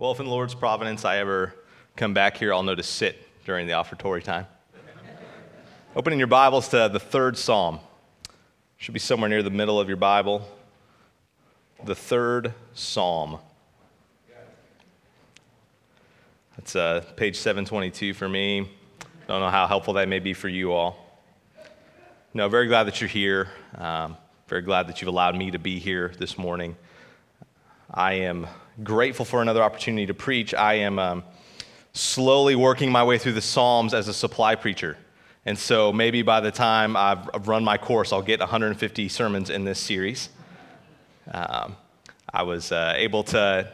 Well, if in the Lord's providence I ever come back here, I'll know to sit during the offertory time. Opening your Bibles to the third psalm. Should be somewhere near the middle of your Bible. The third psalm. That's uh, page 722 for me. Don't know how helpful that may be for you all. No, very glad that you're here. Um, very glad that you've allowed me to be here this morning. I am grateful for another opportunity to preach. I am um, slowly working my way through the Psalms as a supply preacher. And so maybe by the time I've run my course, I'll get 150 sermons in this series. Um, I was uh, able to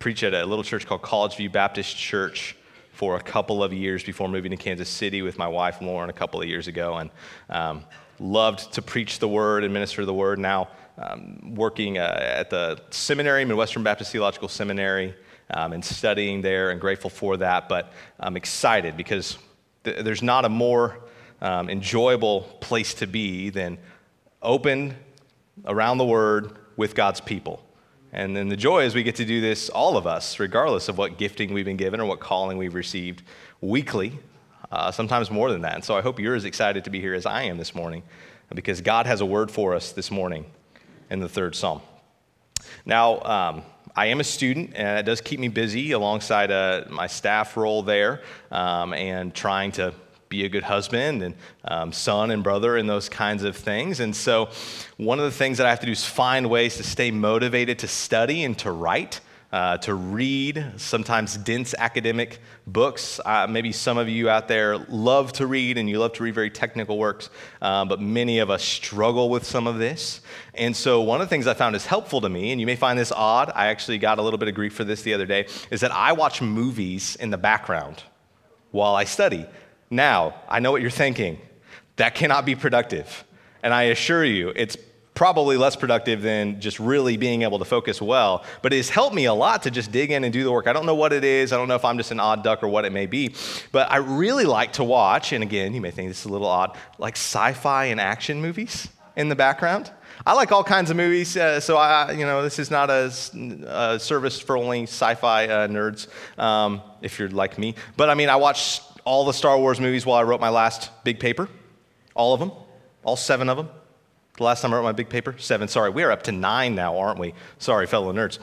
preach at a little church called College View Baptist Church for a couple of years before moving to Kansas City with my wife Lauren a couple of years ago, and um, loved to preach the word and minister the word. Now um, working uh, at the seminary, Midwestern Baptist Theological Seminary, um, and studying there, and grateful for that. But I'm excited because th- there's not a more um, enjoyable place to be than open around the Word with God's people. And then the joy is we get to do this, all of us, regardless of what gifting we've been given or what calling we've received, weekly, uh, sometimes more than that. And so I hope you're as excited to be here as I am this morning because God has a word for us this morning in the third psalm. Now, um, I am a student, and it does keep me busy alongside uh, my staff role there um, and trying to be a good husband and um, son and brother and those kinds of things. And so, one of the things that I have to do is find ways to stay motivated to study and to write uh, to read sometimes dense academic books. Uh, maybe some of you out there love to read and you love to read very technical works, uh, but many of us struggle with some of this. And so, one of the things I found is helpful to me, and you may find this odd, I actually got a little bit of grief for this the other day, is that I watch movies in the background while I study. Now, I know what you're thinking. That cannot be productive. And I assure you, it's probably less productive than just really being able to focus well. But it has helped me a lot to just dig in and do the work. I don't know what it is. I don't know if I'm just an odd duck or what it may be. But I really like to watch, and again, you may think this is a little odd, like sci fi and action movies in the background. I like all kinds of movies, uh, so I, you know, this is not a, a service for only sci-fi uh, nerds, um, if you're like me. But I mean, I watched all the Star Wars movies while I wrote my last big paper, all of them, all seven of them. The last time I wrote my big paper? Seven. Sorry, we are up to nine now, aren't we? Sorry, fellow nerds.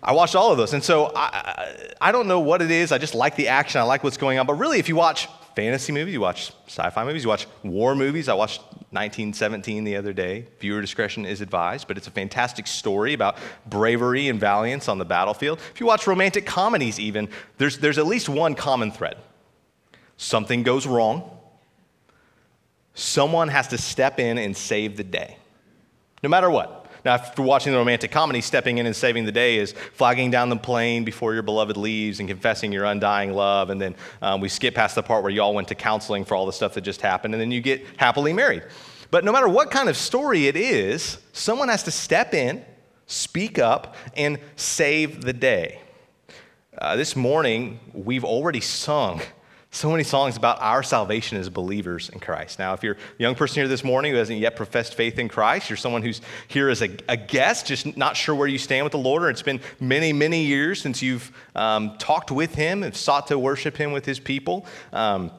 I watched all of those. And so I, I don't know what it is. I just like the action. I like what's going on. But really, if you watch fantasy movies, you watch sci fi movies, you watch war movies. I watched 1917 the other day. Viewer discretion is advised, but it's a fantastic story about bravery and valiance on the battlefield. If you watch romantic comedies, even, there's, there's at least one common thread something goes wrong someone has to step in and save the day, no matter what. Now, after watching the romantic comedy, stepping in and saving the day is flagging down the plane before your beloved leaves and confessing your undying love. And then um, we skip past the part where y'all went to counseling for all the stuff that just happened, and then you get happily married. But no matter what kind of story it is, someone has to step in, speak up, and save the day. Uh, this morning, we've already sung so many songs about our salvation as believers in Christ. Now, if you're a young person here this morning who hasn't yet professed faith in Christ, you're someone who's here as a, a guest, just not sure where you stand with the Lord, or it's been many, many years since you've um, talked with Him and sought to worship Him with His people. Um,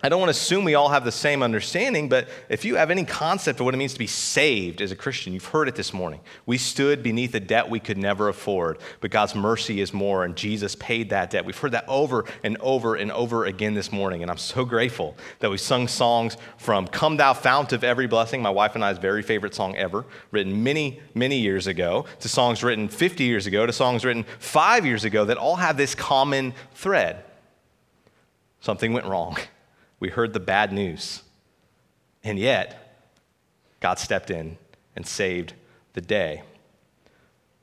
I don't want to assume we all have the same understanding, but if you have any concept of what it means to be saved as a Christian, you've heard it this morning. We stood beneath a debt we could never afford, but God's mercy is more, and Jesus paid that debt. We've heard that over and over and over again this morning, and I'm so grateful that we sung songs from Come Thou Fount of Every Blessing, my wife and I's very favorite song ever, written many, many years ago, to songs written 50 years ago, to songs written five years ago that all have this common thread. Something went wrong. We heard the bad news. And yet, God stepped in and saved the day.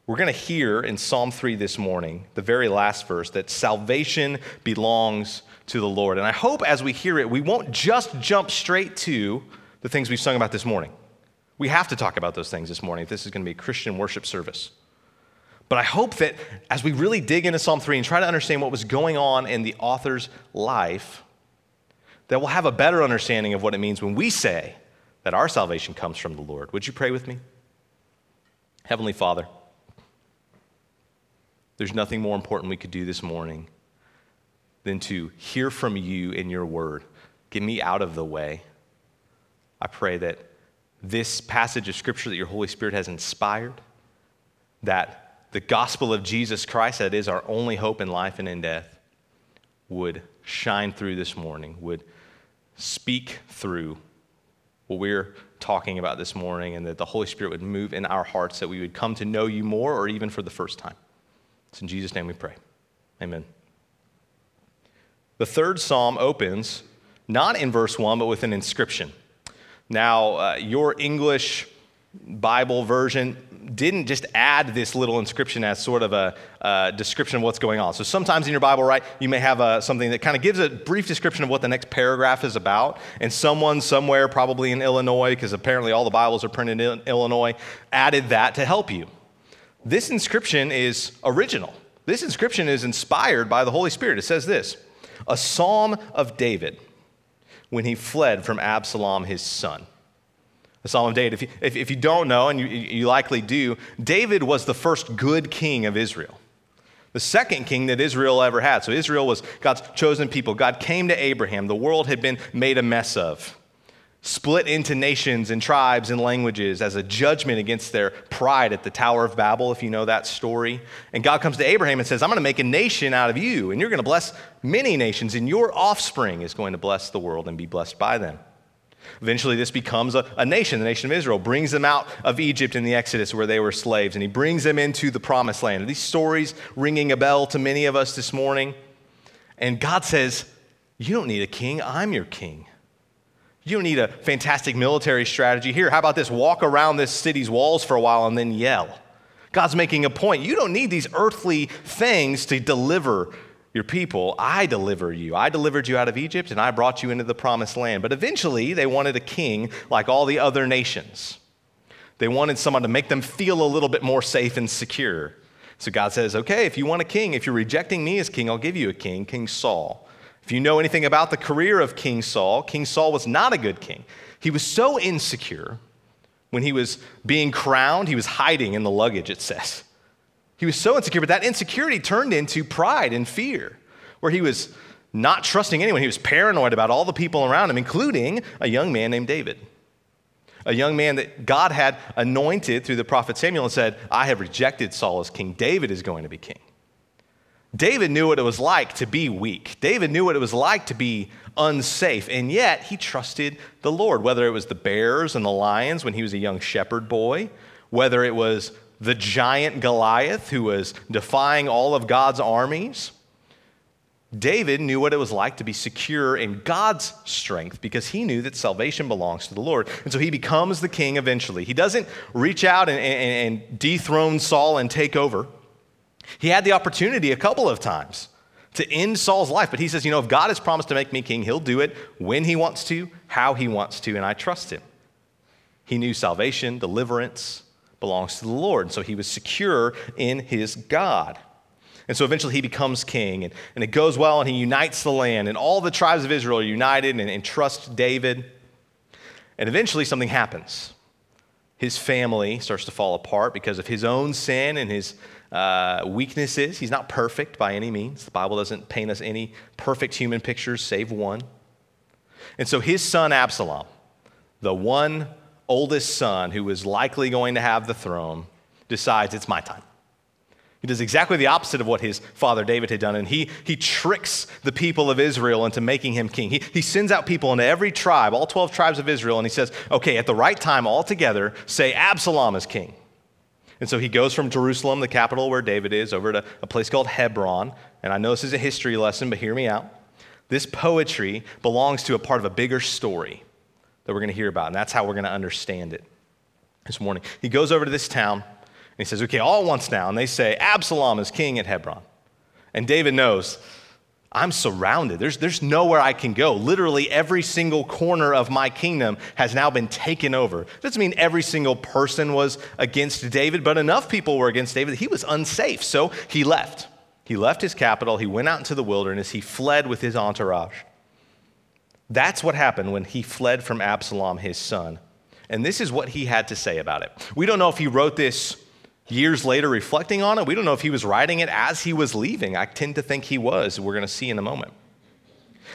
We're going to hear in Psalm 3 this morning, the very last verse, that salvation belongs to the Lord. And I hope as we hear it, we won't just jump straight to the things we've sung about this morning. We have to talk about those things this morning if this is going to be a Christian worship service. But I hope that as we really dig into Psalm 3 and try to understand what was going on in the author's life, that we'll have a better understanding of what it means when we say that our salvation comes from the Lord. Would you pray with me? Heavenly Father, there's nothing more important we could do this morning than to hear from you in your word. Get me out of the way. I pray that this passage of scripture that your Holy Spirit has inspired, that the gospel of Jesus Christ, that is our only hope in life and in death, would shine through this morning, would speak through what we're talking about this morning, and that the Holy Spirit would move in our hearts, that we would come to know you more or even for the first time. It's in Jesus' name we pray. Amen. The third psalm opens not in verse 1, but with an inscription. Now, uh, your English Bible version didn't just add this little inscription as sort of a, description of what's going on. So sometimes in your Bible, right, you may have a, something that kind of gives a brief description of what the next paragraph is about. And someone somewhere, probably in Illinois, because apparently all the Bibles are printed in Illinois, added that to help you. This inscription is original. This inscription is inspired by the Holy Spirit. It says this A psalm of David when he fled from Absalom, his son the Psalm of David. If you, if, if you don't know, and you, you likely do, David was the first good king of Israel. The second king that Israel ever had. So Israel was God's chosen people. God came to Abraham. The world had been made a mess of, split into nations and tribes and languages as a judgment against their pride at the Tower of Babel, if you know that story. And God comes to Abraham and says, I'm going to make a nation out of you, and you're going to bless many nations, and your offspring is going to bless the world and be blessed by them. Eventually, this becomes a, a, nation, the nation of Israel, brings them out of Egypt in the Exodus where they were slaves, and he brings them into the promised land. Are these stories ringing a bell to many of us this morning? And God says, You don't need a king, I'm your king. You don't need a fantastic military strategy. Here, how about this? Walk around this city's walls for a while and then yell. God's making a point. You don't need these earthly things to deliver your people, I deliver you. I delivered you out of Egypt and I brought you into the promised land. But eventually, they wanted a king like all the other nations. They wanted someone to make them feel a little bit more safe and secure. So God says, okay, if you want a king, if you're rejecting me as king, I'll give you a king, King Saul. If you know anything about the career of King Saul, King Saul was not a good king. He was so insecure. When he was being crowned, he was hiding in the luggage, it says. He was so insecure, but that insecurity turned into pride and fear, where he was not trusting anyone. He was paranoid about all the people around him, including a young man named David. A young man that God had anointed through the prophet Samuel and said, I have rejected Saul as king. David is going to be king. David knew what it was like to be weak. David knew what it was like to be unsafe, and yet he trusted the Lord, whether it was the bears and the lions when he was a young shepherd boy, whether it was the giant Goliath who was defying all of God's armies. David knew what it was like to be secure in God's strength because he knew that salvation belongs to the Lord. And so he becomes the king eventually. He doesn't reach out and, and, and dethrone Saul and take over. He had the opportunity a couple of times to end Saul's life, but he says, You know, if God has promised to make me king, he'll do it when he wants to, how he wants to, and I trust him. He knew salvation, deliverance, belongs to the Lord. And so he was secure in his God. And so eventually he becomes king, and, and it goes well, and he unites the land, and all the tribes of Israel are united and, and trust David. And eventually something happens. His family starts to fall apart because of his own sin and his uh, weaknesses. He's not perfect by any means. The Bible doesn't paint us any perfect human pictures, save one. And so his son Absalom, the one oldest son, who is likely going to have the throne, decides it's my time. He does exactly the opposite of what his father David had done, and he, he tricks the people of Israel into making him king. He, he sends out people into every tribe, all 12 tribes of Israel, and he says, okay, at the right time, all together, say Absalom is king. And so he goes from Jerusalem, the capital where David is, over to a place called Hebron. And I know this is a history lesson, but hear me out. This poetry belongs to a part of a bigger story that we're going to hear about, and that's how we're going to understand it this morning. He goes over to this town, and he says, Okay, all once now. And they say, Absalom is king at Hebron. And David knows, I'm surrounded. There's, there's nowhere I can go. Literally, every single corner of my kingdom has now been taken over. Doesn't mean every single person was against David, but enough people were against David he was unsafe. So he left. He left his capital. He went out into the wilderness. He fled with his entourage. That's what happened when he fled from Absalom, his son. And this is what he had to say about it. We don't know if he wrote this Years later, reflecting on it, we don't know if he was writing it as he was leaving. I tend to think he was. We're going to see in a moment.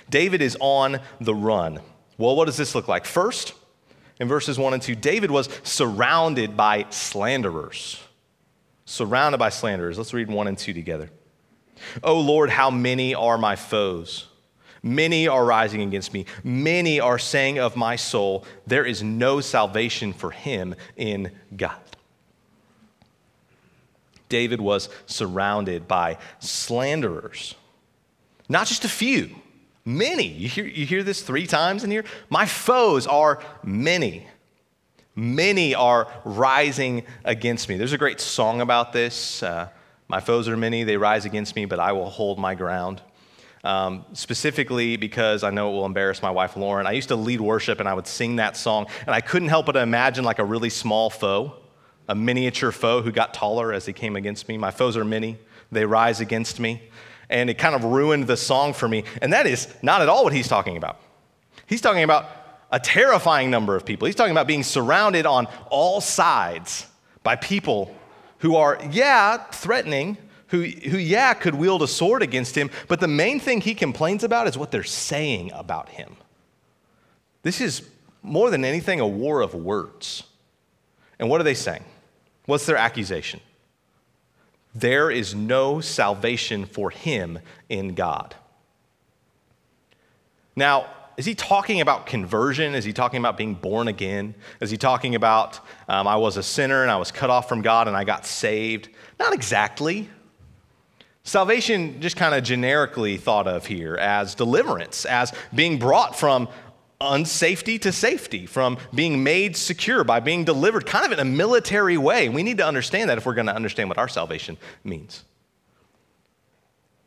David is on the run. Well, what does this look like? First, in verses 1 and 2, David was surrounded by slanderers. Surrounded by slanderers. Let's read 1 and 2 together. Oh Lord, how many are my foes? Many are rising against me. Many are saying of my soul, there is no salvation for him in God. David was surrounded by slanderers. Not just a few, many. You hear, you hear this three times in here? My foes are many. Many are rising against me. There's a great song about this. Uh, my foes are many, they rise against me, but I will hold my ground. Um, specifically because I know it will embarrass my wife Lauren. I used to lead worship and I would sing that song, and I couldn't help but imagine like a really small foe a miniature foe who got taller as he came against me. My foes are many, they rise against me. And it kind of ruined the song for me. And that is not at all what he's talking about. He's talking about a terrifying number of people. He's talking about being surrounded on all sides by people who are, yeah, threatening, who, who, yeah, could wield a sword against him, but the main thing he complains about is what they're saying about him. This is more than anything a war of words. And what are they saying? What's their accusation? There is no salvation for him in God. Now, is he talking about conversion? Is he talking about being born again? Is he talking about um, I was a sinner and I was cut off from God and I got saved? Not exactly. Salvation, just kind of generically thought of here as deliverance, as being brought from unsafety to safety, from being made secure by being delivered kind of in a military way. We need to understand that if we're going to understand what our salvation means.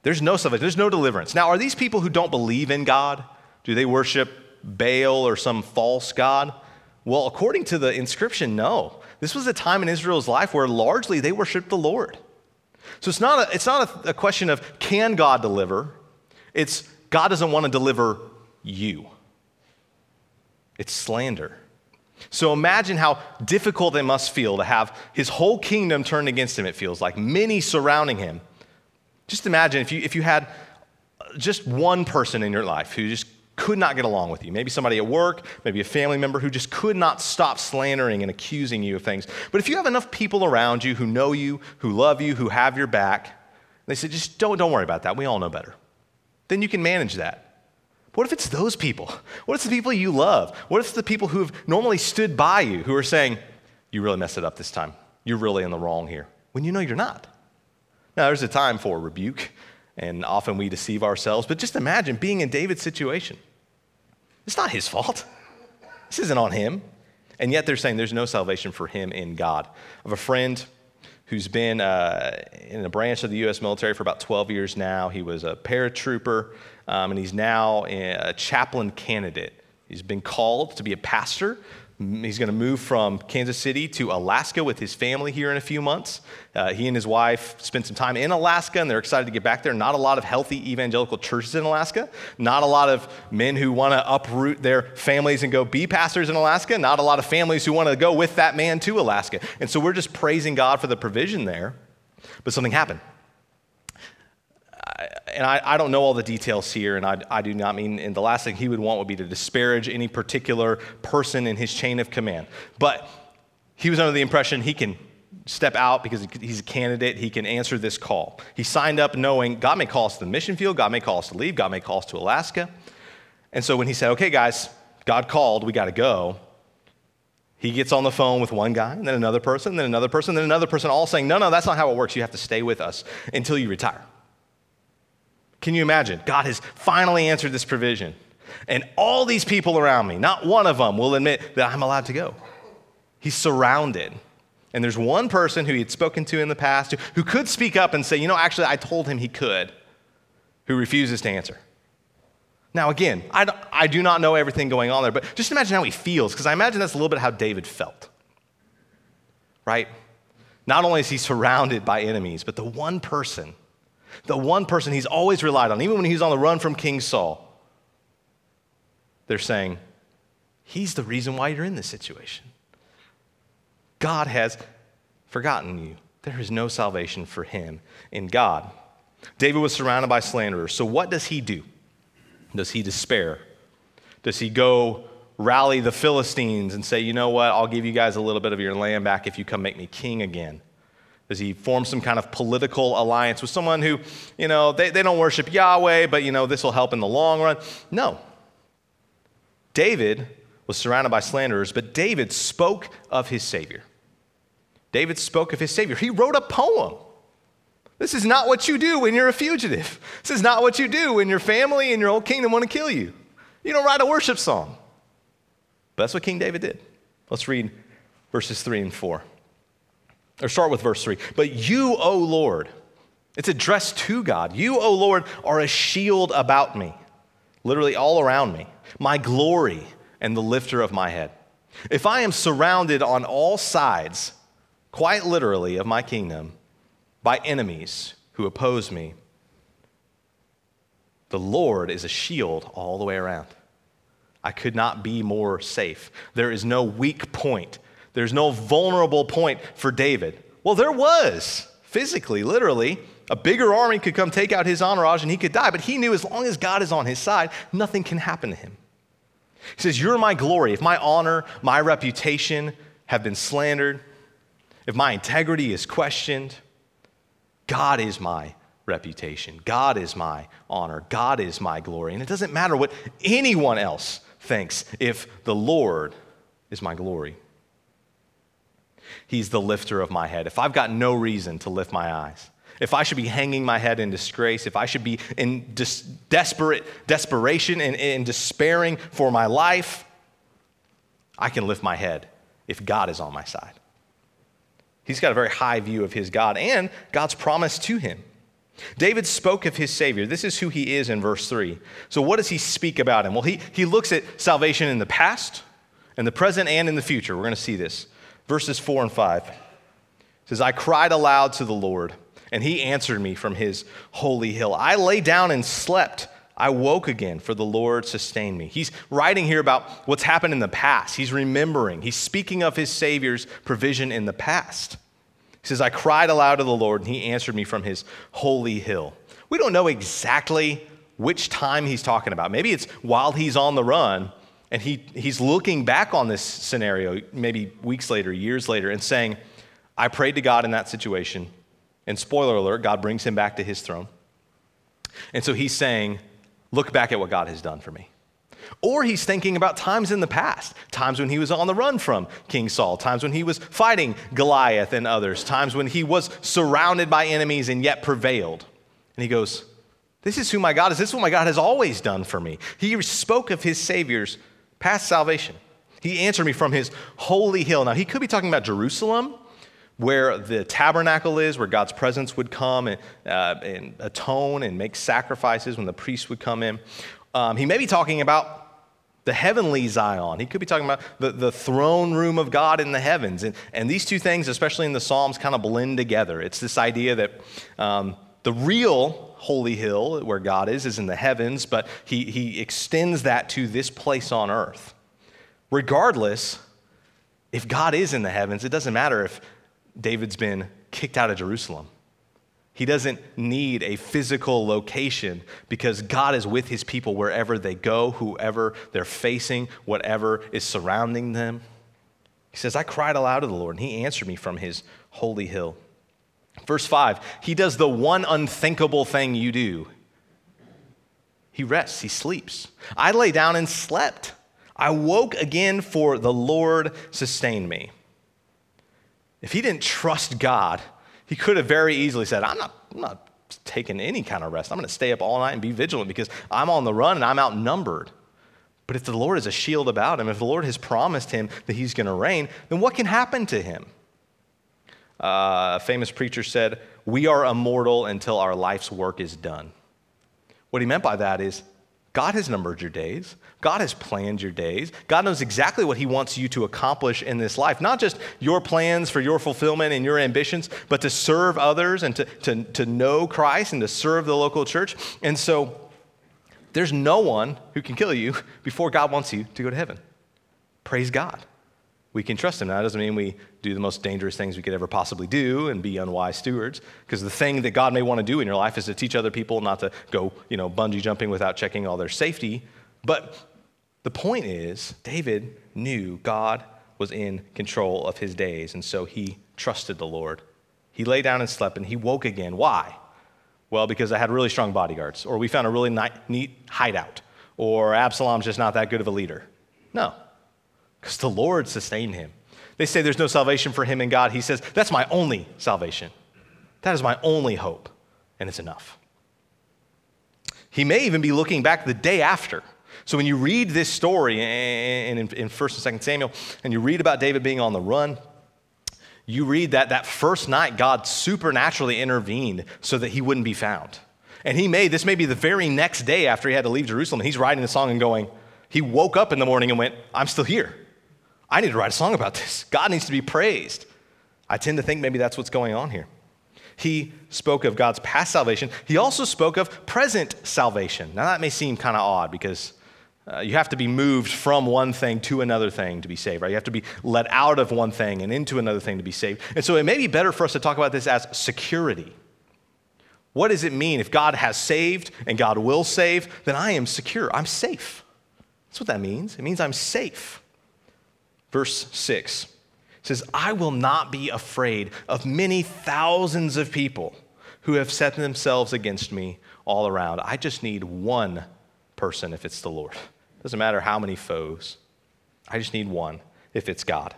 There's no salvation, there's no deliverance. Now, are these people who don't believe in God? Do they worship Baal or some false God? Well, according to the inscription, no. This was a time in Israel's life where largely they worshiped the Lord. So it's not a, it's not a, a question of can God deliver, it's God doesn't want to deliver you. It's slander. So imagine how difficult it must feel to have his whole kingdom turned against him, it feels like, many surrounding him. Just imagine if you, if you had just one person in your life who just could not get along with you. Maybe somebody at work, maybe a family member who just could not stop slandering and accusing you of things. But if you have enough people around you who know you, who love you, who have your back, they say, just don't, don't worry about that. We all know better. Then you can manage that. What if it's those people? What if it's the people you love? What if it's the people who have normally stood by you who are saying, You really messed it up this time? You're really in the wrong here, when you know you're not. Now, there's a time for rebuke, and often we deceive ourselves, but just imagine being in David's situation. It's not his fault, this isn't on him. And yet they're saying there's no salvation for him in God. I have a friend who's been uh, in a branch of the U.S. military for about 12 years now. He was a paratrooper um, and he's now a chaplain candidate. He's been called to be a pastor. He's going to move from Kansas City to Alaska with his family here in a few months. Uh, he and his wife spent some time in Alaska and they're excited to get back there. Not a lot of healthy evangelical churches in Alaska. Not a lot of men who want to uproot their families and go be pastors in Alaska. Not a lot of families who want to go with that man to Alaska. And so we're just praising God for the provision there. But something happened and I, I, don't know all the details here, and I, I, do not mean, and the last thing he would want would be to disparage any particular person in his chain of command. But he was under the impression he can step out because he's a candidate, he can answer this call. He signed up knowing God may call us to the mission field, God may call us to leave, God may call us to Alaska. And so when he said, okay, guys, God called, we got to go, he gets on the phone with one guy, and then another person, then another person, then another person, all saying, no, no, that's not how it works. You have to stay with us until you retire. Can you imagine? God has finally answered this provision. And all these people around me, not one of them will admit that I'm allowed to go. He's surrounded. And there's one person who he had spoken to in the past who could speak up and say, you know, actually, I told him he could, who refuses to answer. Now, again, I, I do not know everything going on there, but just imagine how he feels, because I imagine that's a little bit how David felt. Right? Not only is he surrounded by enemies, but the one person the one person he's always relied on, even when he's on the run from King Saul, they're saying, He's the reason why you're in this situation. God has forgotten you. There is no salvation for him in God. David was surrounded by slanderers. So, what does he do? Does he despair? Does he go rally the Philistines and say, you know what, I'll give you guys a little bit of your land back if you come make me king again? Does he form some kind of political alliance with someone who, you know, they, they don't worship Yahweh, but, you know, this will help in the long run? No. David was surrounded by slanderers, but David spoke of his Savior. David spoke of his Savior. He wrote a poem. This is not what you do when you're a fugitive. This is not what you do when your family and your old kingdom want to kill you. You don't write a worship song. But that's what King David did. Let's read verses 3 and 4. Or start with verse 3. But you, O Lord, it's addressed to God. You, O Lord, are a shield about me, literally all around me, my glory and the lifter of my head. If I am surrounded on all sides, quite literally, of my kingdom, by enemies who oppose me, the Lord is a shield all the way around. I could not be more safe. There is no weak point. There's no vulnerable point for David. Well, there was, physically, literally. A bigger army could come take out his entourage and he could die, but he knew as long as God is on his side, nothing can happen to him. He says, You're my glory. If my honor, my reputation have been slandered, if my integrity is questioned, God is my reputation. God is my honor. God is my glory. And it doesn't matter what anyone else thinks if the Lord is my glory. He's the lifter of my head. If I've got no reason to lift my eyes, if I should be hanging my head in disgrace, if I should be in desperate desperation and, and despairing for my life, I can lift my head if God is on my side. He's got a very high view of his God and God's promise to him. David spoke of his Savior. This is who he is in verse 3. So, what does he speak about him? Well, he, he looks at salvation in the past, in the present, and in the future. We're going to see this. Verses 4 and 5 it says, I cried aloud to the Lord, and he answered me from his holy hill. I lay down and slept. I woke again, for the Lord sustained me. He's writing here about what's happened in the past. He's remembering. He's speaking of his Savior's provision in the past. He says, I cried aloud to the Lord, and he answered me from his holy hill. We don't know exactly which time he's talking about. Maybe it's while he's on the run, and he, he's looking back on this scenario, maybe weeks later, years later, and saying, I prayed to God in that situation. And spoiler alert, God brings him back to his throne. And so he's saying, Look back at what God has done for me. Or he's thinking about times in the past, times when he was on the run from King Saul, times when he was fighting Goliath and others, times when he was surrounded by enemies and yet prevailed. And he goes, This is who my God is. This is what my God has always done for me. He spoke of his Savior's past salvation. He answered me from his holy hill. Now, he could be talking about Jerusalem, where the tabernacle is, where God's presence would come and, uh, and atone and make sacrifices when the priests would come in. Um, he may be talking about the heavenly Zion. He could be talking about the, the throne room of God in the heavens. And, and these two things, especially in the Psalms, kind of blend together. It's this idea that um, the real holy hill where God is is in the heavens, but he, he extends that to this place on earth. Regardless, if God is in the heavens, it doesn't matter if David's been kicked out of Jerusalem. He doesn't need a physical location because God is with his people wherever they go, whoever they're facing, whatever is surrounding them. He says, I cried aloud to the Lord, and he answered me from his holy hill. Verse 5, he does the one unthinkable thing you do. He rests, he sleeps. I lay down and slept. I woke again, for the Lord sustained me. If he didn't trust God, he could have very easily said, I'm not, I'm not taking any kind of rest. I'm going to stay up all night and be vigilant because I'm on the run and I'm outnumbered. But if the Lord is a shield about him, if the Lord has promised him that he's going to reign, then what can happen to him? Uh, a famous preacher said, We are immortal until our life's work is done. What he meant by that is God has numbered your days. God has planned your days. God knows exactly what He wants you to accomplish in this life. Not just your plans for your fulfillment and your ambitions, but to serve others and to, to, to know Christ and to serve the local church. And so there's no one who can kill you before God wants you to go to heaven. Praise God. We can trust him. Now, that doesn't mean we do the most dangerous things we could ever possibly do and be unwise stewards, because the thing that God may want to do in your life is to teach other people not to go, you know, bungee jumping without checking all their safety. But the point is, David knew God was in control of his days, and so he trusted the Lord. He lay down and slept, and he woke again. Why? Well, because I had really strong bodyguards, or we found a really neat hideout, or Absalom's just not that good of a leader. No, because the Lord sustained him. They say there's no salvation for him in God. He says, That's my only salvation. That is my only hope, and it's enough. He may even be looking back the day after. So when you read this story in, in, in 1st and 2nd Samuel, and you read about David being on the run, you read that that first night God supernaturally intervened so that he wouldn't be found. And he may, this may be the very next day after he had to leave Jerusalem, he's writing the song and going, he woke up in the morning and went, I'm still here. I need to write a song about this. God needs to be praised. I tend to think maybe that's what's going on here. He spoke of God's past salvation. He also spoke of present salvation. Now, that may seem kind of odd because uh, you have to be moved from one thing to another thing to be saved, right? You have to be let out of one thing and into another thing to be saved. And so it may be better for us to talk about this as security. What does it mean if God has saved and God will save? Then I am secure. I'm safe. That's what that means. It means I'm safe. Verse 6 says, I will not be afraid of many thousands of people who have set themselves against me all around. I just need one person if it's the Lord. Doesn't matter how many foes. I just need one if it's God.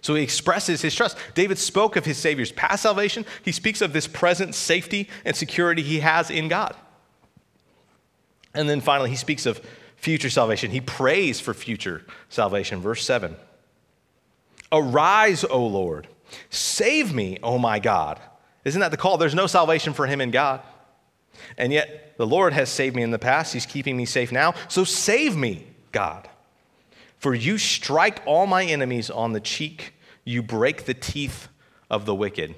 So he expresses his trust. David spoke of his Savior's past salvation. He speaks of this present safety and security he has in God. And then finally, he speaks of future salvation. He prays for future salvation. Verse 7 Arise, O Lord, save me, O my God. Isn't that the call? There's no salvation for him in God. And yet, the Lord has saved me in the past. He's keeping me safe now. So save me, God. For you strike all my enemies on the cheek, you break the teeth of the wicked.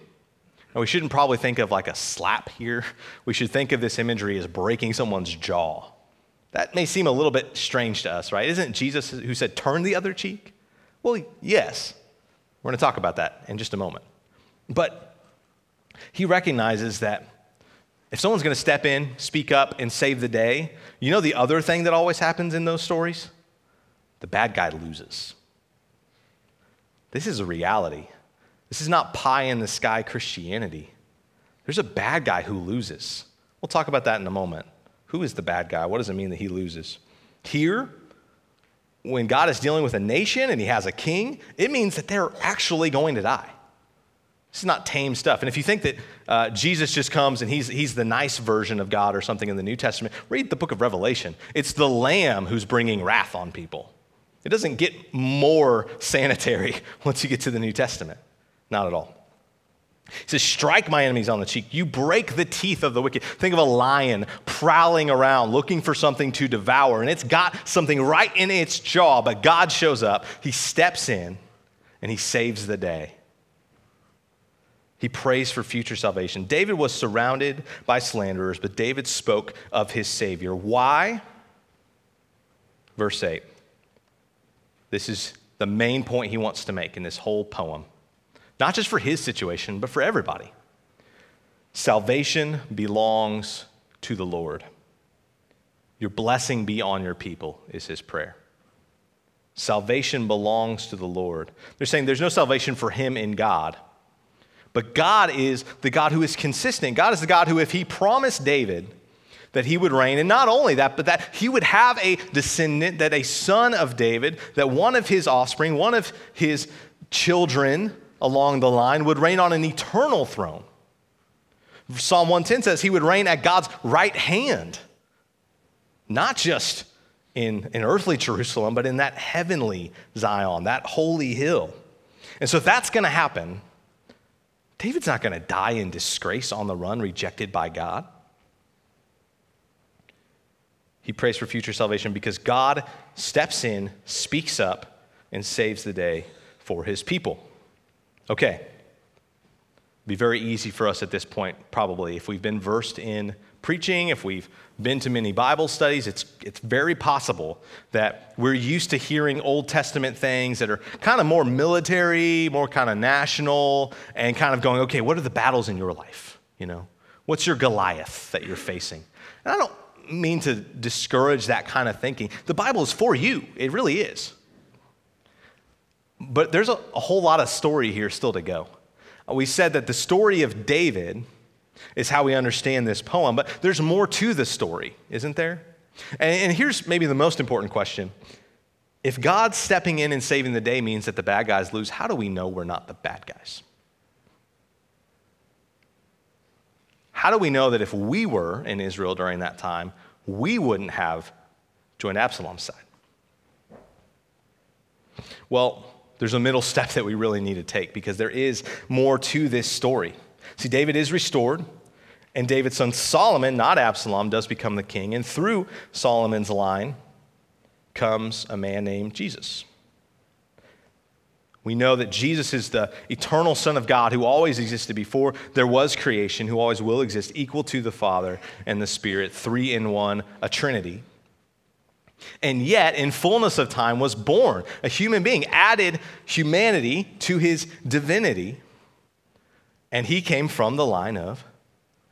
Now, we shouldn't probably think of like a slap here. We should think of this imagery as breaking someone's jaw. That may seem a little bit strange to us, right? Isn't Jesus who said, turn the other cheek? Well, yes. We're going to talk about that in just a moment. But he recognizes that if someone's going to step in, speak up, and save the day, you know the other thing that always happens in those stories? The bad guy loses. This is a reality. This is not pie in the sky Christianity. There's a bad guy who loses. We'll talk about that in a moment. Who is the bad guy? What does it mean that he loses? Here, when God is dealing with a nation and he has a king, it means that they're actually going to die. This is not tame stuff. And if you think that uh, Jesus just comes and he's, he's the nice version of God or something in the New Testament, read the book of Revelation. It's the Lamb who's bringing wrath on people. It doesn't get more sanitary once you get to the New Testament. Not at all. He says, Strike my enemies on the cheek. You break the teeth of the wicked. Think of a lion prowling around looking for something to devour, and it's got something right in its jaw, but God shows up. He steps in and he saves the day. He prays for future salvation. David was surrounded by slanderers, but David spoke of his Savior. Why? Verse 8. This is the main point he wants to make in this whole poem not just for his situation, but for everybody. Salvation belongs to the Lord. Your blessing be on your people, is his prayer. Salvation belongs to the Lord. They're saying there's no salvation for him in God. But God is the God who is consistent. God is the God who, if he promised David that he would reign, and not only that, but that he would have a descendant, that a son of David, that one of his offspring, one of his children, along the line would reign on an eternal throne. Psalm 110 says he would reign at God's right hand, not just in, in earthly Jerusalem, but in that heavenly Zion, that holy hill. And so if that's going to happen, David's not going to die in disgrace on the run, rejected by God. He prays for future salvation because God steps in, speaks up, and saves the day for his people. Okay. be very easy for us at this point, probably, if we've been versed in preaching, if we've been to many Bible studies, it's, it's very possible that we're used to hearing Old Testament things that are kind of more military, more kind of national, and kind of going, okay, what are the battles in your life? You know, what's your Goliath that you're facing? And I don't mean to discourage that kind of thinking. The Bible is for you, it really is. But there's a, a whole lot of story here still to go. We said that the story of David is how we understand this poem. But there's more to the story, isn't there? And, and here's maybe the most important question. If God stepping in and saving the day means that the bad guys lose, how do we know we're not the bad guys? How do we know that if we were in Israel during that time, we wouldn't have joined Absalom's side? Well, there's a middle step that we really need to take because there is more to this story. See, David is restored, and David's son Solomon, not Absalom, does become the king. And through Solomon's line comes a man named Jesus. We know that Jesus is the eternal Son of God who always existed before there was creation, who always will exist, equal to the Father and the Spirit, three in one, a Trinity. And yet, in fullness of time, was born a human being, added humanity to his divinity and he came from the line of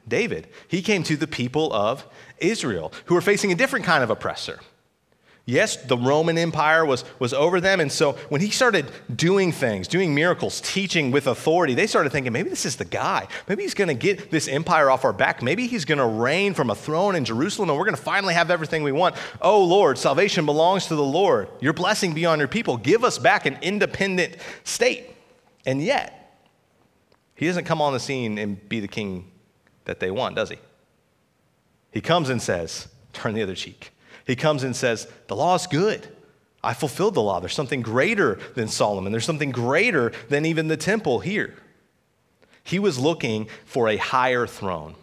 David. He came to the people of Israel who were facing a different kind of oppressor. Yes, the Roman Empire was, was over them. And so when he started doing things, doing miracles, teaching with authority, they started thinking, maybe this is the guy. Maybe he's going to get this empire off our back. Maybe he's going to reign from a throne in Jerusalem and we're going to finally have everything we want. Oh, Lord, salvation belongs to the Lord. Your blessing be on your people. Give us back an independent state. And yet, he doesn't come on the scene and be the king that they want, does he? He comes and says, turn the other cheek. He comes and says, the law is good. I fulfilled the law. There's something greater than Solomon. There's something greater than even the temple here. He was looking for a higher throne.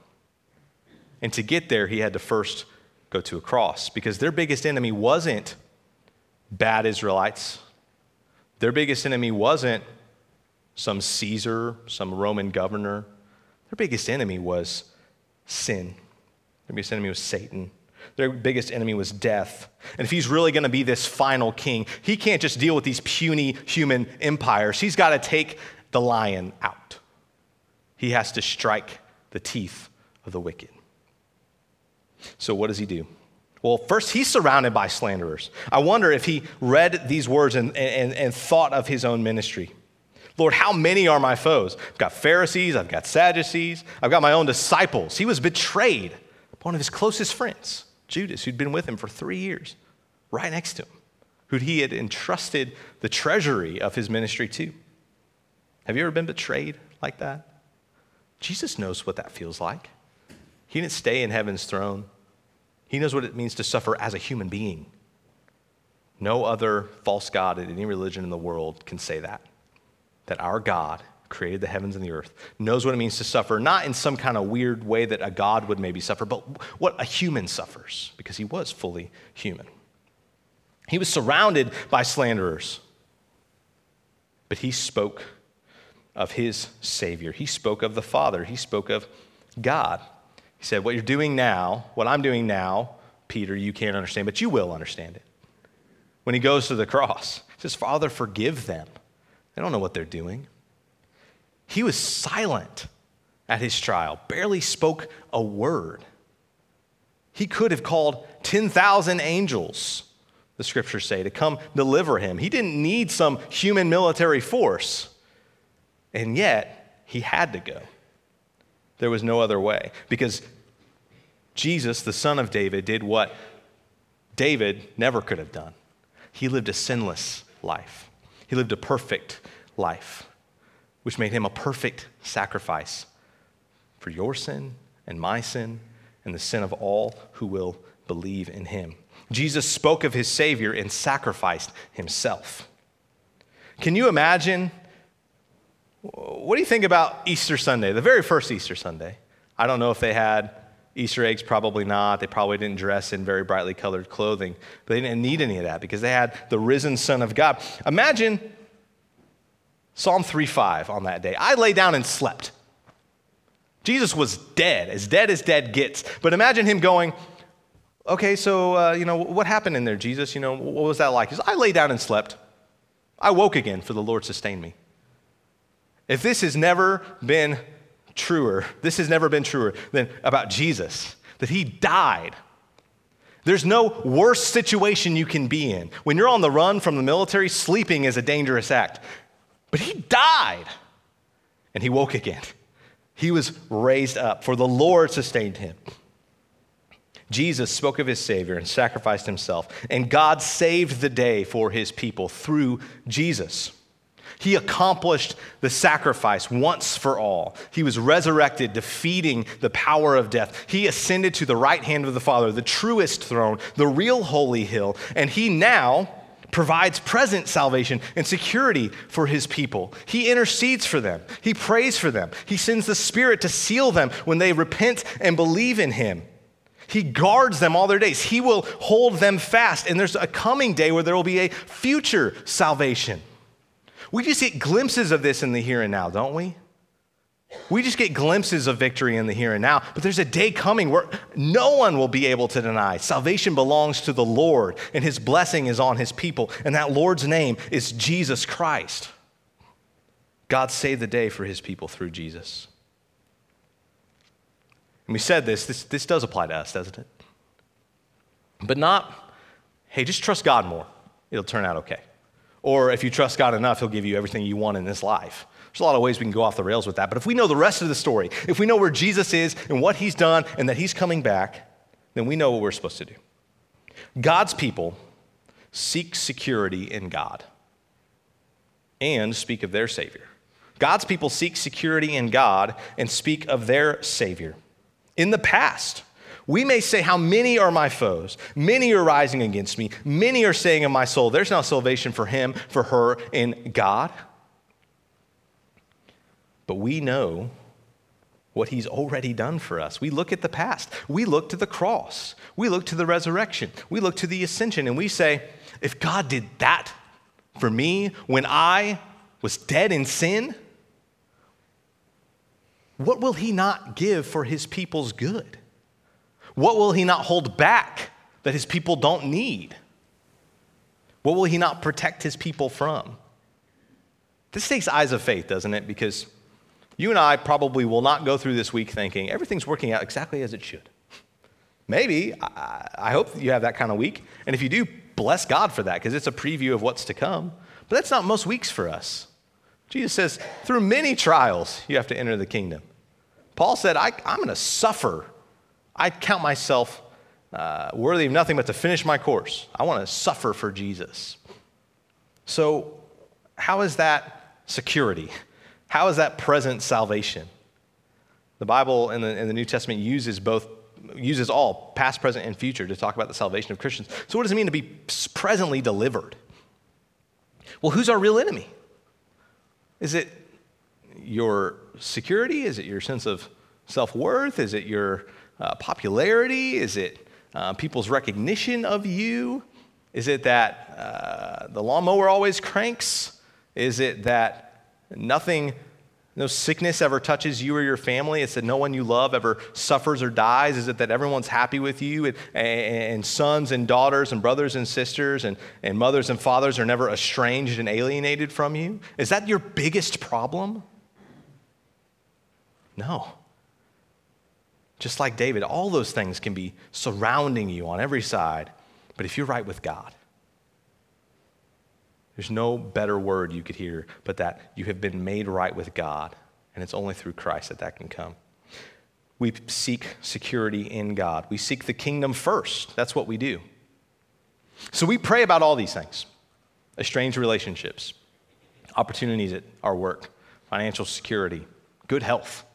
And to get there, he had to first go to a cross because their biggest enemy wasn't bad Israelites. Their biggest enemy wasn't some Caesar, some Roman governor. Their biggest enemy was sin. Their biggest enemy was Satan. Their biggest enemy was death. And if he's really going to be this final king, he can't just deal with these puny human empires. He's got to take the lion out. He has to strike the teeth of the wicked. So, what does he do? Well, first, he's surrounded by slanderers. I wonder if he read these words and, and, and thought of his own ministry. Lord, how many are my foes? I've got Pharisees, I've got Sadducees, I've got my own disciples. He was betrayed by one of his closest friends, Judas, who'd been with him for three years, right next to him, who he had entrusted the treasury of his ministry to. Have you ever been betrayed like that? Jesus knows what that feels like. He didn't stay in heaven's throne. He knows what it means to suffer as a human being. No other false God in any religion in the world can say that that our God created the heavens and the earth, knows what it means to suffer, not in some kind of weird way that a God would maybe suffer, but what a human suffers, because he was fully human. He was surrounded by slanderers, but he spoke of his Savior. He spoke of the Father. He spoke of God. He said, What you're doing now, what I'm doing now, Peter, you can't understand, but you will understand it. When he goes to the cross, he says, Father, forgive them they don't know what they're doing. He was silent at his trial, barely spoke a word. He could have called 10,000 angels, the scriptures say, to come deliver him. He didn't need some human military force. And yet, he had to go. There was no other way because Jesus, the son of David, did what David never could have done. He lived a sinless life. He lived a perfect life, which made him a perfect sacrifice for your sin and my sin and the sin of all who will believe in him. Jesus spoke of his Savior and sacrificed himself. Can you imagine? What do you think about Easter Sunday, the very first Easter Sunday? I don't know if they had Easter eggs, probably not. They probably didn't dress in very brightly colored clothing. But they didn't need any of that because they had the risen Son of God. Imagine Psalm 3:5 on that day. I lay down and slept. Jesus was dead, as dead as dead gets. But imagine him going, Okay, so, uh, you know, what happened in there, Jesus? You know, what was that like? He says, I lay down and slept. I woke again, for the Lord sustained me. If this has never been truer, this has never been truer than about Jesus, that he died. There's no worse situation you can be in. When you're on the run from the military, sleeping is a dangerous act. But he died and he woke again. He was raised up, for the Lord sustained him. Jesus spoke of his Savior and sacrificed himself, and God saved the day for his people through Jesus. He accomplished the sacrifice once for all. He was resurrected, defeating the power of death. He ascended to the right hand of the Father, the truest throne, the real holy hill, and he now provides present salvation and security for his people. He intercedes for them, he prays for them, he sends the Spirit to seal them when they repent and believe in him. He guards them all their days. He will hold them fast. And there's a coming day where there will be a future salvation. We just get glimpses of this in the here and now, don't we? We just get glimpses of victory in the here and now, but there's a day coming where no one will be able to deny. Salvation belongs to the Lord, and his blessing is on his people, and that Lord's name is Jesus Christ. God saved the day for his people through Jesus. And we said this, this, this does apply to us, doesn't it? But not, hey, just trust God more. It'll turn out okay. Or if you trust God enough, He'll give you everything you want in this life. There's a lot of ways we can go off the rails with that. But if we know the rest of the story, if we know where Jesus is and what He's done and that He's coming back, then we know what we're supposed to do. God's people seek security in God and speak of their Savior. God's people seek security in God and speak of their Savior. In the past, we may say, How many are my foes? Many are rising against me. Many are saying in my soul, There's no salvation for him, for her, in God. But we know what he's already done for us. We look at the past. We look to the cross. We look to the resurrection. We look to the ascension, and we say, If God did that for me when I was dead in sin, what will he not give for his people's good? What will he not hold back that his people don't need? What will he not protect his people from? This takes eyes of faith, doesn't it? Because you and I probably will not go through this week thinking everything's working out exactly as it should. Maybe, I, hope you have that kind of week. And if you do, bless God for that because it's a preview of what's to come. But that's not most weeks for us. Jesus says, through many trials, you have to enter the kingdom. Paul said, I, am going to suffer. I count myself uh, worthy of nothing but to finish my course. I want to suffer for Jesus. So, how is that security? How is that present salvation? The Bible in the, in the New Testament uses both, uses all, past, present, and future, to talk about the salvation of Christians. So, what does it mean to be presently delivered? Well, who's our real enemy? Is it your security? Is it your sense of self worth? Is it your uh, popularity? Is it uh, people's recognition of you? Is it that uh, the lawnmower always cranks? Is it that nothing, no sickness ever touches you or your family? Is that no one you love ever suffers or dies? Is it that everyone's happy with you and, and sons and daughters and brothers and sisters and, and mothers and fathers are never estranged and alienated from you? Is that your biggest problem? No. Just like David, all those things can be surrounding you on every side. But if you're right with God, there's no better word you could hear but that you have been made right with God. And it's only through Christ that that can come. We seek security in God. We seek the kingdom first. That's what we do. So we pray about all these things estranged relationships, opportunities at our work, financial security, good health,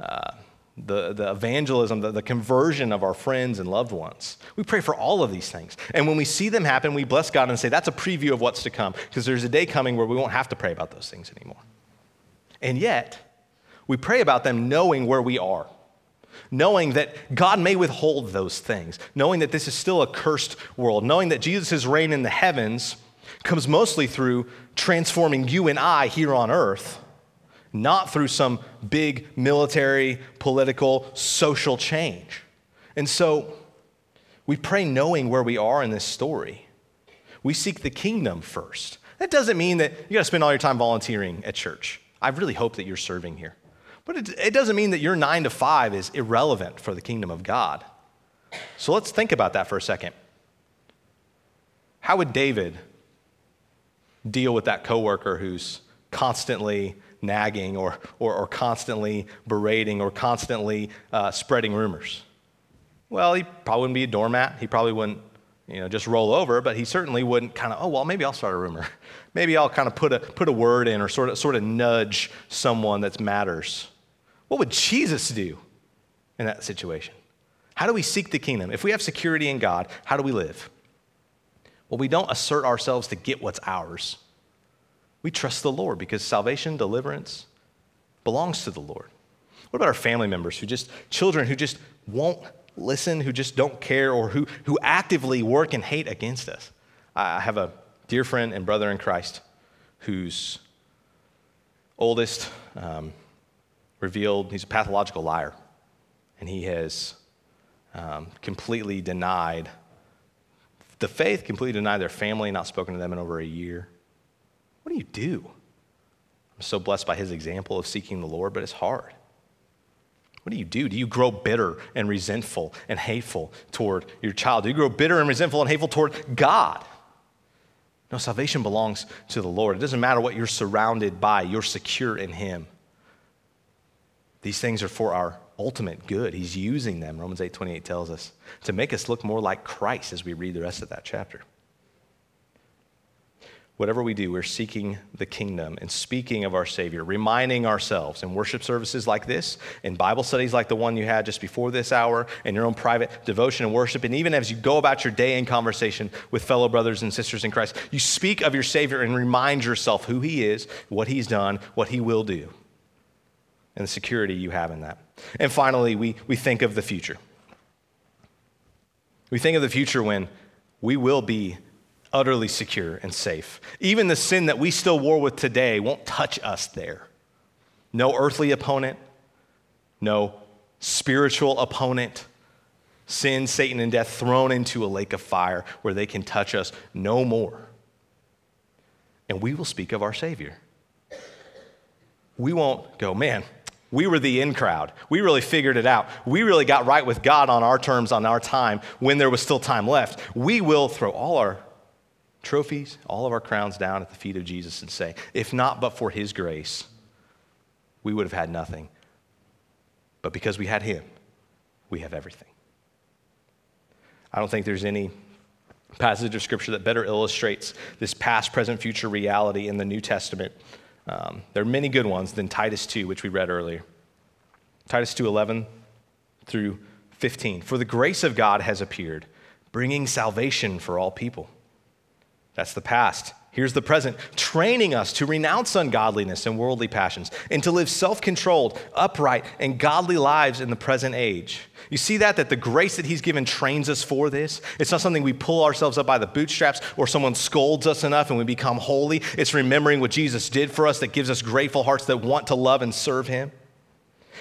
uh, the, the evangelism, the, the conversion of our friends and loved ones. We pray for all of these things. And when we see them happen, we bless God and say, that's a preview of what's to come, because there's a day coming where we won't have to pray about those things anymore. And yet, we pray about them knowing where we are, knowing that God may withhold those things, knowing that this is still a cursed world, knowing that Jesus' reign in the heavens comes mostly through transforming you and I here on earth not through some big military, political, social change. And so we pray knowing where we are in this story. We seek the kingdom first. That doesn't mean that you got to spend all your time volunteering at church. I really hope that you're serving here. But it, it doesn't mean that your nine to five is irrelevant for the kingdom of God. So let's think about that for a second. How would David deal with that coworker who's constantly nagging or, or, or constantly berating or constantly uh, spreading rumors? Well, he probably wouldn't be a doormat. He probably wouldn't you know, just roll over, but he certainly wouldn't kind of, oh, well, maybe I'll start a rumor. Maybe I'll kind of put a, put a word in or sort of, sort of nudge someone that matters. What would Jesus do in that situation? How do we seek the kingdom? If we have security in God, how do we live? Well, we don't assert ourselves to get what's ours. We trust the Lord because salvation, deliverance belongs to the Lord. What about our family members who just, children who just won't listen, who just don't care, or who, who actively work and hate against us? I have a dear friend and brother in Christ whose oldest um, revealed he's a pathological liar. And he has um, completely denied the faith, completely denied their family, not spoken to them in over a year. What do you do? I'm so blessed by his example of seeking the Lord, but it's hard. What do you do? Do you grow bitter and resentful and hateful toward your child? Do you grow bitter and resentful and hateful toward God? No, salvation belongs to the Lord. It doesn't matter what you're surrounded by, you're secure in Him. These things are for our ultimate good. He's using them, Romans 8 28 tells us, to make us look more like Christ as we read the rest of that chapter. Whatever we do, we're seeking the kingdom and speaking of our Savior, reminding ourselves in worship services like this, in Bible studies like the one you had just before this hour, in your own private devotion and worship, and even as you go about your day in conversation with fellow brothers and sisters in Christ, you speak of your Savior and remind yourself who He is, what He's done, what He will do, and the security you have in that. And finally, we, we think of the future. We think of the future when we will be utterly secure and safe. Even the sin that we still war with today won't touch us there. No earthly opponent, no spiritual opponent. Sin, Satan, and death thrown into a lake of fire where they can touch us no more. And we will speak of our Savior. We won't go, man, we were the in crowd. We really figured it out. We really got right with God on our terms, on our time, when there was still time left. We will throw all our trophies, all of our crowns down at the feet of Jesus and say, if not but for his grace, we would have had nothing. But because we had him, we have everything. I don't think there's any passage of scripture that better illustrates this past, present, future reality in the New Testament. Um, there are many good ones than Titus 2, which we read earlier. Titus 2 11 through 15. For the grace of God has appeared, bringing salvation for all people that's the past. Here's the present, training us to renounce ungodliness and worldly passions and to live self controlled, upright, and godly lives in the present age. You see that? That the grace that He's given trains us for this. It's not something we pull ourselves up by the bootstraps or someone scolds us enough and we become holy. It's remembering what Jesus did for us that gives us grateful hearts that want to love and serve Him.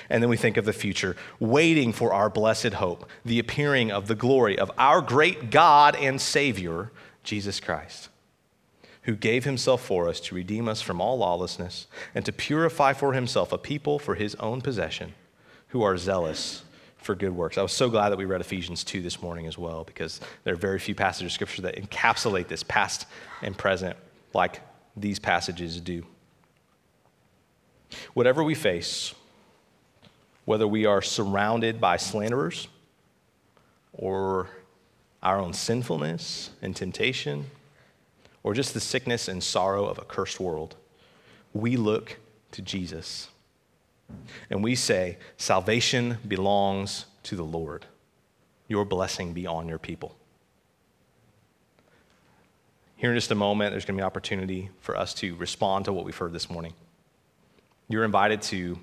And then we think of the future, waiting for our blessed hope, the appearing of the glory of our great God and Savior, Jesus Christ, who gave himself for us to redeem us from all lawlessness and to purify for himself a people for his own possession who are zealous for good works. I was so glad that we read Ephesians 2 this morning as well because there are very few passages of scripture that encapsulate this past and present like these passages do. Whatever we face, whether we are surrounded by slanderers or our own sinfulness and temptation, or just the sickness and sorrow of a cursed world, we look to Jesus. And we say, Salvation belongs to the Lord. Your blessing be on your people. Here in just a moment, there's going to be an opportunity for us to respond to what we've heard this morning. You're invited to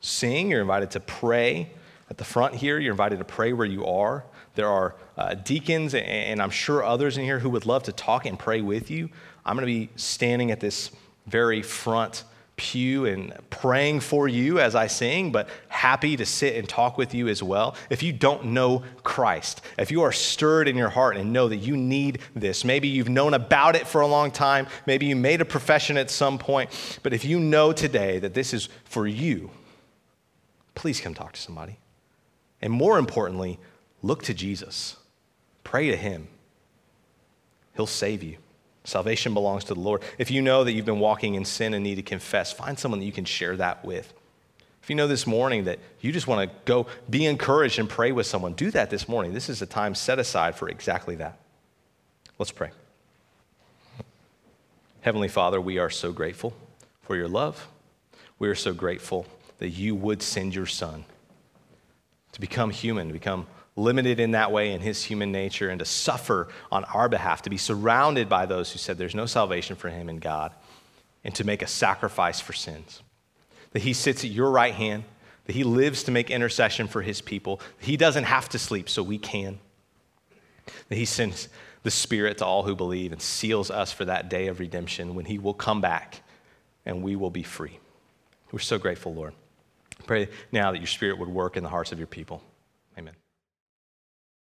sing, you're invited to pray at the front here, you're invited to pray where you are. There are uh, deacons, and, and I'm sure others in here who would love to talk and pray with you. I'm going to be standing at this very front pew and praying for you as I sing, but happy to sit and talk with you as well. If you don't know Christ, if you are stirred in your heart and know that you need this, maybe you've known about it for a long time, maybe you made a profession at some point, but if you know today that this is for you, please come talk to somebody. And more importantly, look to Jesus. Pray to Him. He'll save you. Salvation belongs to the Lord. If you know that you've been walking in sin and need to confess, find someone that you can share that with. If you know this morning that you just want to go be encouraged and pray with someone, do that this morning. This is a time set aside for exactly that. Let's pray. Heavenly Father, we are so grateful for your love. We are so grateful that you would send your Son to become human, to become limited in that way in his human nature, and to suffer on our behalf, to be surrounded by those who said there's no salvation for him in God, and to make a sacrifice for sins. That he sits at your right hand, that he lives to make intercession for his people. He doesn't have to sleep, so we can. That he sends the Spirit to all who believe and seals us for that day of redemption when he will come back and we will be free. We're so grateful, Lord. Pray now that your Spirit would work in the hearts of your people.